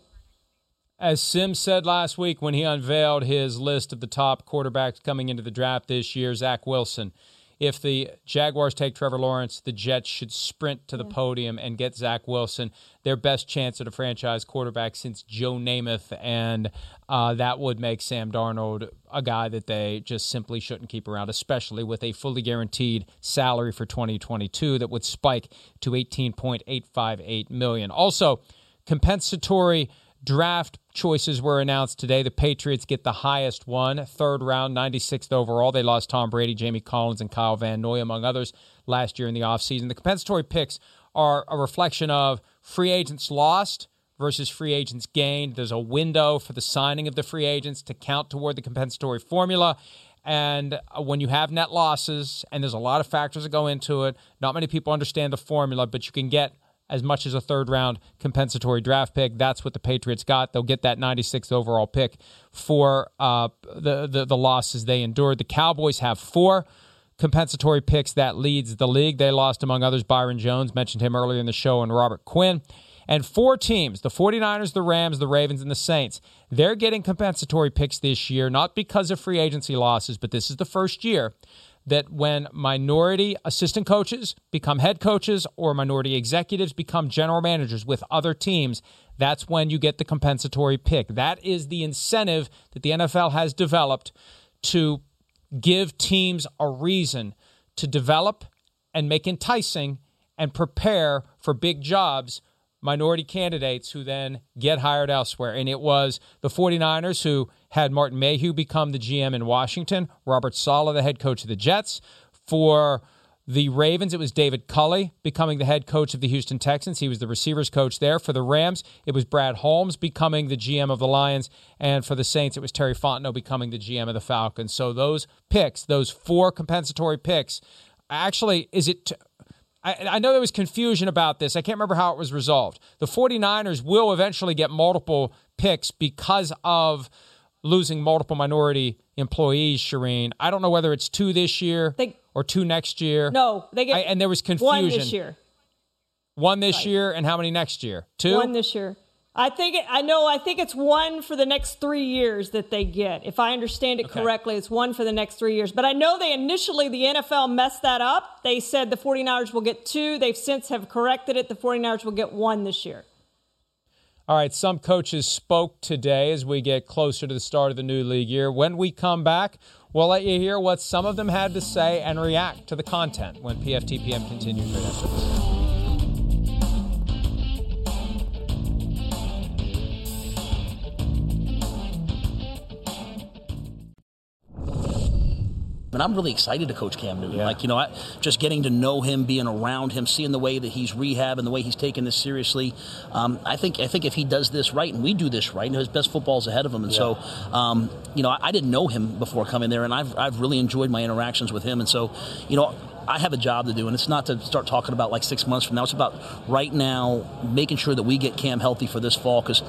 As Simms said last week when he unveiled his list of the top quarterbacks coming into the draft this year, Zach Wilson. If the Jaguars take Trevor Lawrence, the Jets should sprint to the podium and get Zach Wilson, their best chance at a franchise quarterback since Joe Namath, and uh, that would make Sam Darnold a guy that they just simply shouldn't keep around, especially with a fully guaranteed salary for 2022 that would spike to 18.858 million. Also, compensatory draft choices were announced today. The Patriots get the highest one, third round, 96th overall. They lost Tom Brady, Jamie Collins, and Kyle Van Noy, among others, last year in the offseason. The compensatory picks are a reflection of free agents lost versus free agents gained. There's a window for the signing of the free agents to count toward the compensatory formula. And uh, when you have net losses, and there's a lot of factors that go into it, not many people understand the formula, but you can get as much as a third round compensatory draft pick. That's what the Patriots got. They'll get that 96th overall pick for uh, the, the, the losses they endured. The Cowboys have four compensatory picks that leads the league. They lost, among others, Byron Jones, mentioned him earlier in the show, and Robert Quinn. And four teams the 49ers, the Rams, the Ravens, and the Saints they're getting compensatory picks this year, not because of free agency losses, but this is the first year that when minority assistant coaches become head coaches or minority executives become general managers with other teams, that's when you get the compensatory pick. That is the incentive that the NFL has developed to give teams a reason to develop and make enticing and prepare for big jobs minority candidates who then get hired elsewhere. And it was the 49ers who had Martin Mayhew become the GM in Washington, Robert Saleh, the head coach of the Jets. For the Ravens, it was David Culley becoming the head coach of the Houston Texans. He was the receivers coach there. For the Rams, it was Brad Holmes becoming the GM of the Lions. And for the Saints, it was Terry Fontenot becoming the GM of the Falcons. So those picks, those four compensatory picks, actually, is it. T- I, I know there was confusion about this. I can't remember how it was resolved. The 49ers will eventually get multiple picks because of losing multiple minority employees, Charean. I don't know whether it's two this year they, or two next year. No, they get I, and there was confusion. One this year. One this right. year, and how many next year? Two. One this year. I think it, I know. I think it's one for the next three years that they get. If I understand it okay. correctly, it's one for the next three years. But I know they initially the NFL messed that up. They said the 49ers will get two. They've since have corrected it. The 49ers will get one this year. All right, some coaches spoke today as we get closer to the start of the new league year. When we come back, we'll let you hear what some of them had to say and react to the content when PFTPM continues right after this. And I'm really excited to coach Cam Newton. Yeah. Like, you know, I, just getting to know him, being around him, seeing the way that he's rehab and the way he's taking this seriously. Um, I think I think if he does this right and we do this right, his best football is ahead of him. And yeah. so, um, you know, I, I, didn't know him before coming there, and I've, I've really enjoyed my interactions with him. And so, you know, I have a job to do, and it's not to start talking about like six months from now. It's about right now making sure that we get Cam healthy for this fall. Because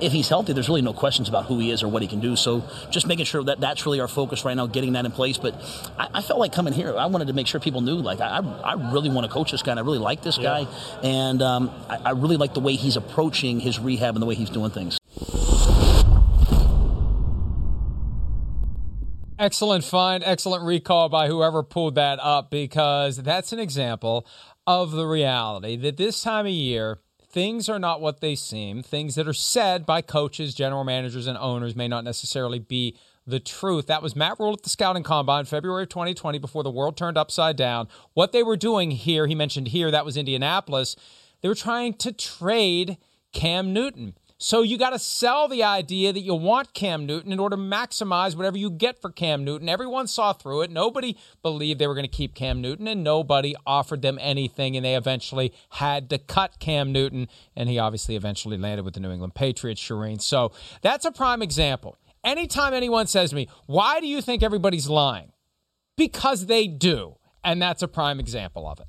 if he's healthy, there's really no questions about who he is or what he can do. So just making sure that that's really our focus right now, getting that in place. But I, I felt like coming here, I wanted to make sure people knew, like, I, I really want to coach this guy. And I really like this guy, and um, I, I really like the way he's approaching his rehab and the way he's doing things. Excellent find, excellent recall by whoever pulled that up because that's an example of the reality that this time of year, things are not what they seem. Things that are said by coaches, general managers, and owners may not necessarily be the truth. That was Matt Rhule at the Scouting Combine, February of 2020, before the world turned upside down. What they were doing here, he mentioned here, that was Indianapolis. They were trying to trade Cam Newton. So you got to sell the idea that you want Cam Newton in order to maximize whatever you get for Cam Newton. Everyone saw through it. Nobody believed they were going to keep Cam Newton, and nobody offered them anything. And they eventually had to cut Cam Newton, and he obviously eventually landed with the New England Patriots, Charean. So that's a prime example. Anytime anyone says to me, Why do you think everybody's lying? Because they do. And that's a prime example of it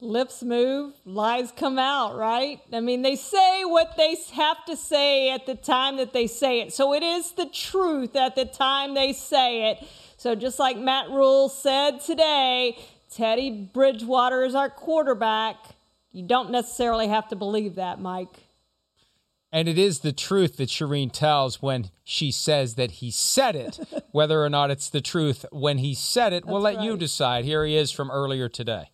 lips move, lies come out, right? I mean, they say what they have to say at the time that they say it. So it is the truth at the time they say it. So just like Matt Rhule said today, Teddy Bridgewater is our quarterback. You don't necessarily have to believe that, Mike. And it is the truth that Charean tells when she says that he said it. Whether or not it's the truth when he said it, That's we'll let right. you decide. Here he is from earlier today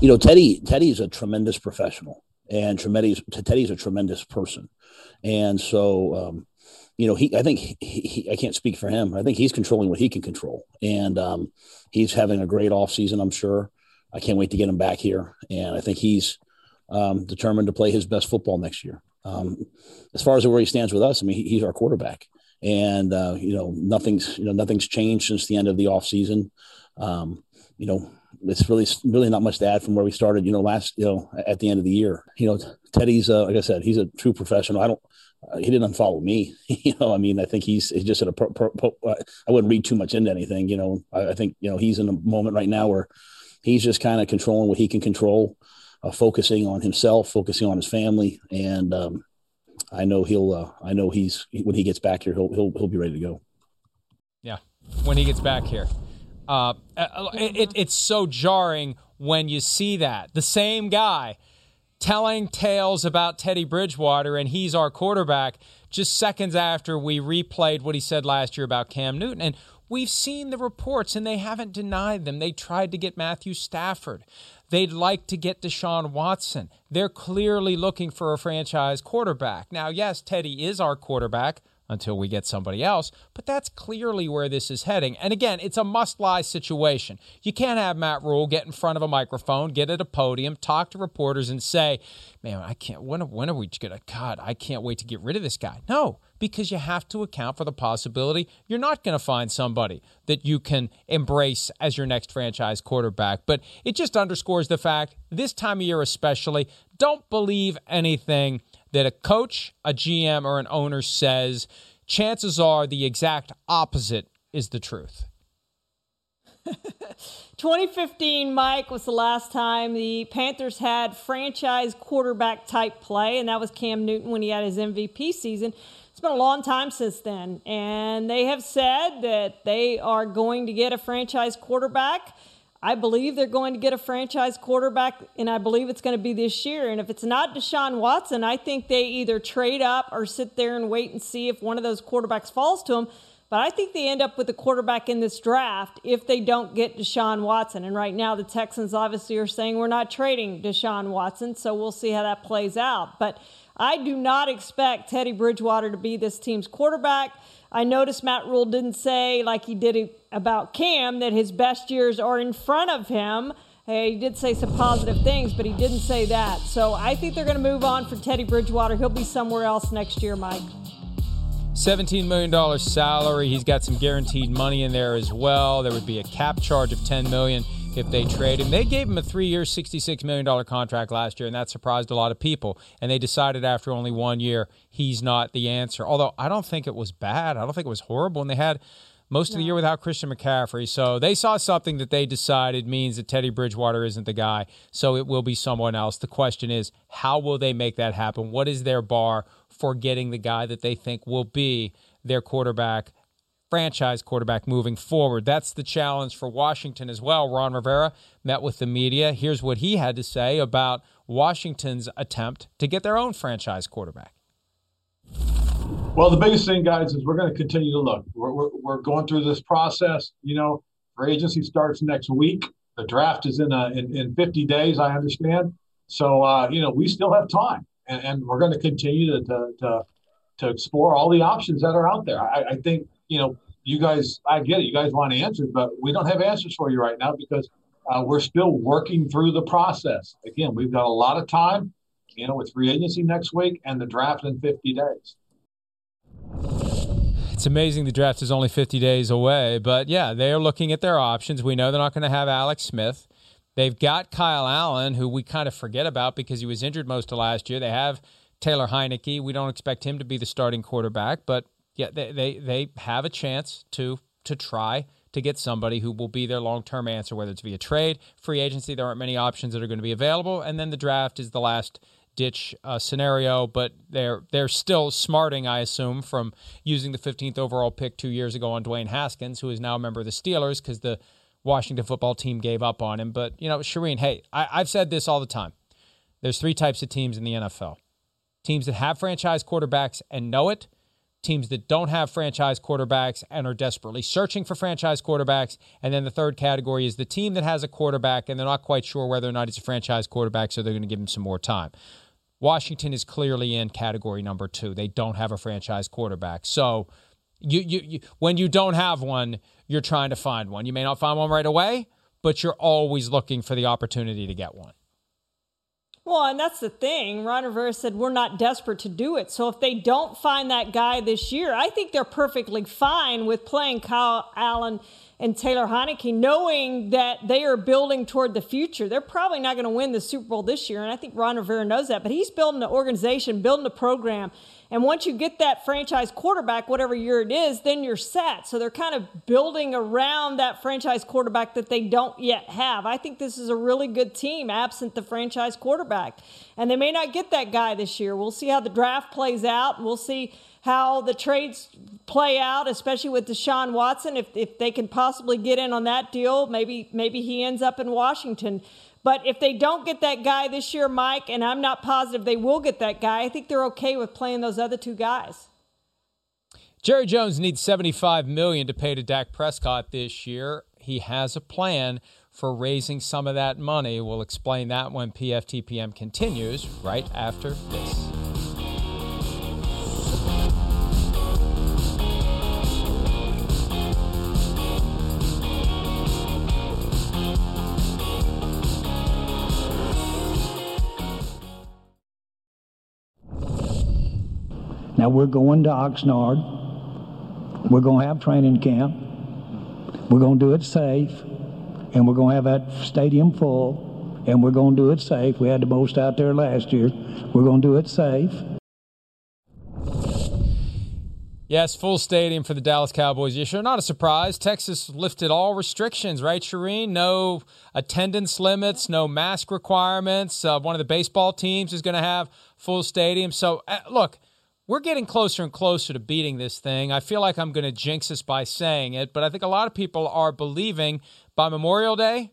you know, Teddy Teddy's a tremendous professional, and Teddy's Teddy's a tremendous person, and so um, you know, he I think he, he, I can't speak for him. I think he's controlling what he can control, and um, he's having a great off season. I'm sure. I can't wait to get him back here, and I think he's um, determined to play his best football next year. Um, as far as where he stands with us, I mean, he, he's our quarterback, and uh, you know, nothing's you know nothing's changed since the end of the off season. Um, you know, it's really really not much to add from where we started. You know, last you know at the end of the year. You know, Teddy's uh, like I said, he's a true professional. I don't. Uh, he didn't unfollow me. you know, I mean, I think he's, he's just at a. Pro, pro, pro, I wouldn't read too much into anything. You know, I, I, think you know he's in a moment right now where he's just kind of controlling what he can control, uh, focusing on himself, focusing on his family, and um, I know he'll. Uh, I know he's when he gets back here, he'll he'll he'll be ready to go. Yeah, when he gets back here. Uh, uh it, it's so jarring when you see that. The same guy telling tales about Teddy Bridgewater, and he's our quarterback, just seconds after we replayed what he said last year about Cam Newton. And we've seen the reports, and they haven't denied them. They tried to get Matthew Stafford. They'd like to get Deshaun Watson. They're clearly looking for a franchise quarterback. Now, yes, Teddy is our quarterback until we get somebody else. But that's clearly where this is heading. And again, it's a must lie situation. You can't have Matt Rhule get in front of a microphone, get at a podium, talk to reporters, and say, man, I can't, when, when are we going to, God, I can't wait to get rid of this guy. No, because you have to account for the possibility you're not going to find somebody that you can embrace as your next franchise quarterback. But it just underscores the fact, this time of year especially, don't believe anything that a coach, a GM, or an owner says, chances are the exact opposite is the truth. 2015, Mike, was the last time the Panthers had franchise quarterback type play, and that was Cam Newton when he had his MVP season. It's been a long time since then, and they have said that they are going to get a franchise quarterback. I believe they're going to get a franchise quarterback, and I believe it's going to be this year. And if it's not Deshaun Watson, I think they either trade up or sit there and wait and see if one of those quarterbacks falls to them. But I think they end up with a quarterback in this draft if they don't get Deshaun Watson. And right now, the Texans obviously are saying we're not trading Deshaun Watson, so we'll see how that plays out. But I do not expect Teddy Bridgewater to be this team's quarterback. I noticed Matt Rhule didn't say, like he did about Cam, that his best years are in front of him. He did say some positive things, but he didn't say that. So I think they're going to move on for Teddy Bridgewater. He'll be somewhere else next year, Mike. $17 million salary. He's got some guaranteed money in there as well. There would be a cap charge of $10 million if they trade him. They gave him a three year, $66 million contract last year, and that surprised a lot of people. And they decided after only one year, he's not the answer. Although I don't think it was bad. I don't think it was horrible. And they had most of the year without Christian McCaffrey. So they saw something that they decided means that Teddy Bridgewater isn't the guy. So it will be someone else. The question is, how will they make that happen? What is their bar for getting the guy that they think will be their quarterback? Franchise quarterback moving forward. That's the challenge for Washington as well. Ron Rivera met with the media. Here's what he had to say about Washington's attempt to get their own franchise quarterback. Well, the biggest thing, guys, is we're going to continue to look. We're, we're, we're going through this process. You know, free agency starts next week. The draft is in, a, in, in 50 days, I understand. So, uh, you know, we still have time, and, and we're going to continue to, to, to, to, explore all the options that are out there. I, I think you know, you guys, I get it. You guys want answers, but we don't have answers for you right now because uh, we're still working through the process. Again, we've got a lot of time, you know, with free agency next week and the draft in 50 days. It's amazing the draft is only 50 days away, but yeah, they are looking at their options. We know they're not going to have Alex Smith. They've got Kyle Allen, who we kind of forget about because he was injured most of last year. They have Taylor Heinicke. We don't expect him to be the starting quarterback, but yeah, they, they, they have a chance to to try to get somebody who will be their long term answer, whether it's via trade, free agency. There aren't many options that are going to be available, and then the draft is the last ditch uh, scenario. But they're they're still smarting, I assume, from using the 15th overall pick two years ago on Dwayne Haskins, who is now a member of the Steelers because the Washington football team gave up on him. But you know, Charean, hey, I, I've said this all the time. There's three types of teams in the NFL: teams that have franchise quarterbacks and know it teams that don't have franchise quarterbacks and are desperately searching for franchise quarterbacks. And then the third category is the team that has a quarterback and they're not quite sure whether or not he's a franchise quarterback, so they're going to give him some more time. Washington is clearly in category number two. They don't have a franchise quarterback. So you, you, you when you don't have one, you're trying to find one. You may not find one right away, but you're always looking for the opportunity to get one. Well, and that's the thing. Ron Rivera said we're not desperate to do it. So if they don't find that guy this year, I think they're perfectly fine with playing Kyle Allen and Taylor Heinicke, knowing that they are building toward the future. They're probably not going to win the Super Bowl this year, and I think Ron Rivera knows that. But he's building an organization, building a program, and once you get that franchise quarterback, whatever year it is, then you're set. So they're kind of building around that franchise quarterback that they don't yet have. I think this is a really good team, absent the franchise quarterback. And they may not get that guy this year. We'll see how the draft plays out. We'll see how the trades play out, especially with Deshaun Watson. If, if they can possibly get in on that deal, maybe maybe he ends up in Washington. But if they don't get that guy this year, Mike, and I'm not positive they will get that guy, I think they're okay with playing those other two guys. Jerry Jones needs 75 million to pay to Dak Prescott this year. He has a plan for raising some of that money. We'll explain that when PFTPM continues right after this. Now we're going to Oxnard. We're going to have training camp. We're going to do it safe. And we're going to have that stadium full. And we're going to do it safe. We had the most out there last year. We're going to do it safe. Yes, full stadium for the Dallas Cowboys this year. Not a surprise. Texas lifted all restrictions, right, Charean? No attendance limits, no mask requirements. Uh, one of the baseball teams is going to have full stadium. So, uh, look, we're getting closer and closer to beating this thing. I feel like I'm going to jinx us by saying it, but I think a lot of people are believing by Memorial Day,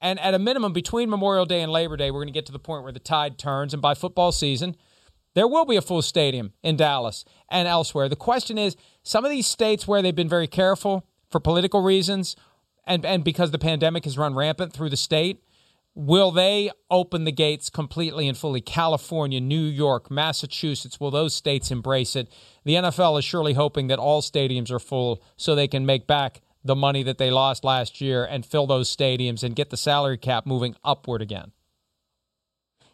and at a minimum between Memorial Day and Labor Day, we're going to get to the point where the tide turns, and by football season – there will be a full stadium in Dallas and elsewhere. The question is some of these states where they've been very careful for political reasons and, and because the pandemic has run rampant through the state, will they open the gates completely and fully? California, New York, Massachusetts, will those states embrace it? The NFL is surely hoping that all stadiums are full so they can make back the money that they lost last year and fill those stadiums and get the salary cap moving upward again.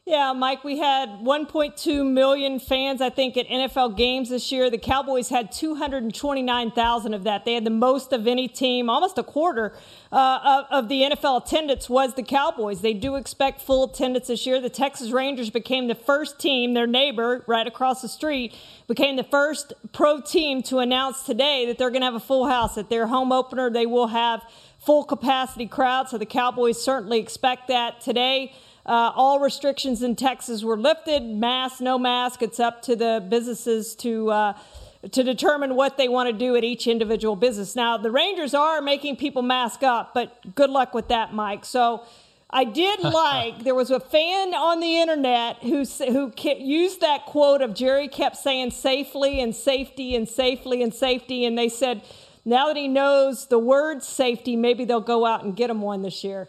Yeah, Mike, we had 1.2 million fans, I think, at NFL games this year. The Cowboys had 229,000 of that. They had the most of any team, almost a quarter uh, of the NFL attendance was the Cowboys. They do expect full attendance this year. The Texas Rangers became the first team, their neighbor right across the street, became the first pro team to announce today that they're going to have a full house. At their home opener, they will have full capacity crowd. So the Cowboys certainly expect that today. Uh, all restrictions in Texas were lifted. Mask, no mask. It's up to the businesses to uh, to determine what they want to do at each individual business. Now, the Rangers are making people mask up, but good luck with that, Mike. So. I did like there was a fan on the internet who who used that quote of Jerry kept saying safely and safety and safely and safety, and they said now that he knows the word safety, maybe they'll go out and get him one this year.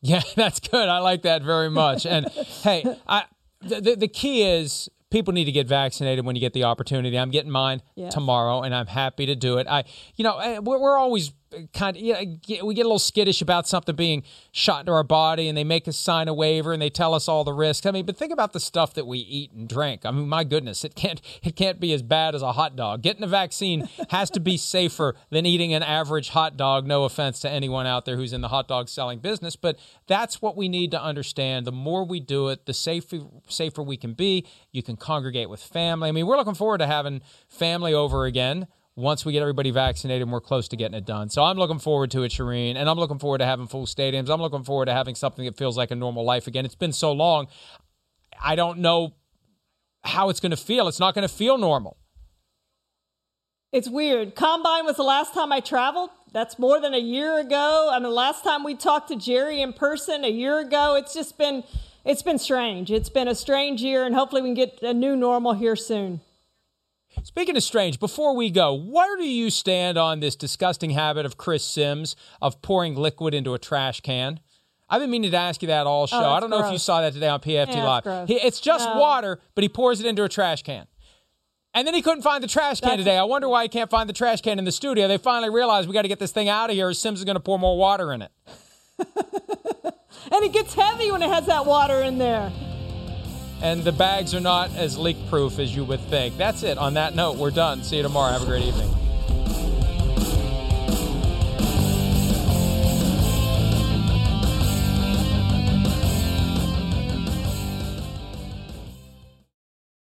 Yeah, that's good. I like that very much. And hey, I the, the key is people need to get vaccinated when you get the opportunity. I'm getting mine tomorrow, and I'm happy to do it. I, you know, eh, we're, we're always kind of you know, we get a little skittish about something being shot into our body and they make us sign a waiver and they tell us all the risks. I mean but think about the stuff that we eat and drink. I mean my goodness it can't it can't be as bad as a hot dog. Getting a vaccine has to be safer than eating an average hot dog. No offense to anyone out there who's in the hot dog selling business but that's what we need to understand. The more we do it the safer safer we can be. You can congregate with family. I mean we're looking forward to having family over again once we get everybody vaccinated we're close to getting it done. So I'm looking forward to it, Charean, and I'm looking forward to having full stadiums. I'm looking forward to having something that feels like a normal life again. It's been so long. I don't know how it's going to feel. It's not going to feel normal. It's weird. Combine was the last time I traveled. That's more than a year ago. I mean, the last time we talked to Jerry in person a year ago. It's just been, it's been strange. It's been a strange year, and hopefully we can get a new normal here soon. Speaking of strange, before we go, where do you stand on this disgusting habit of Chris Simms of pouring liquid into a trash can? I've been meaning to ask you that all oh, show. Oh, I don't know if you saw that today on PFT yeah, Live. He, it's just no. water, but he pours it into a trash can. And then he couldn't find the trash can That's today. I wonder why he can't find the trash can in the studio. They finally realized we got to get this thing out of here or Simms is going to pour more water in it. and it gets heavy when it has that water in there and the bags are not as leak proof as you would think. That's it. On that note, we're done. See you tomorrow. Have a great evening.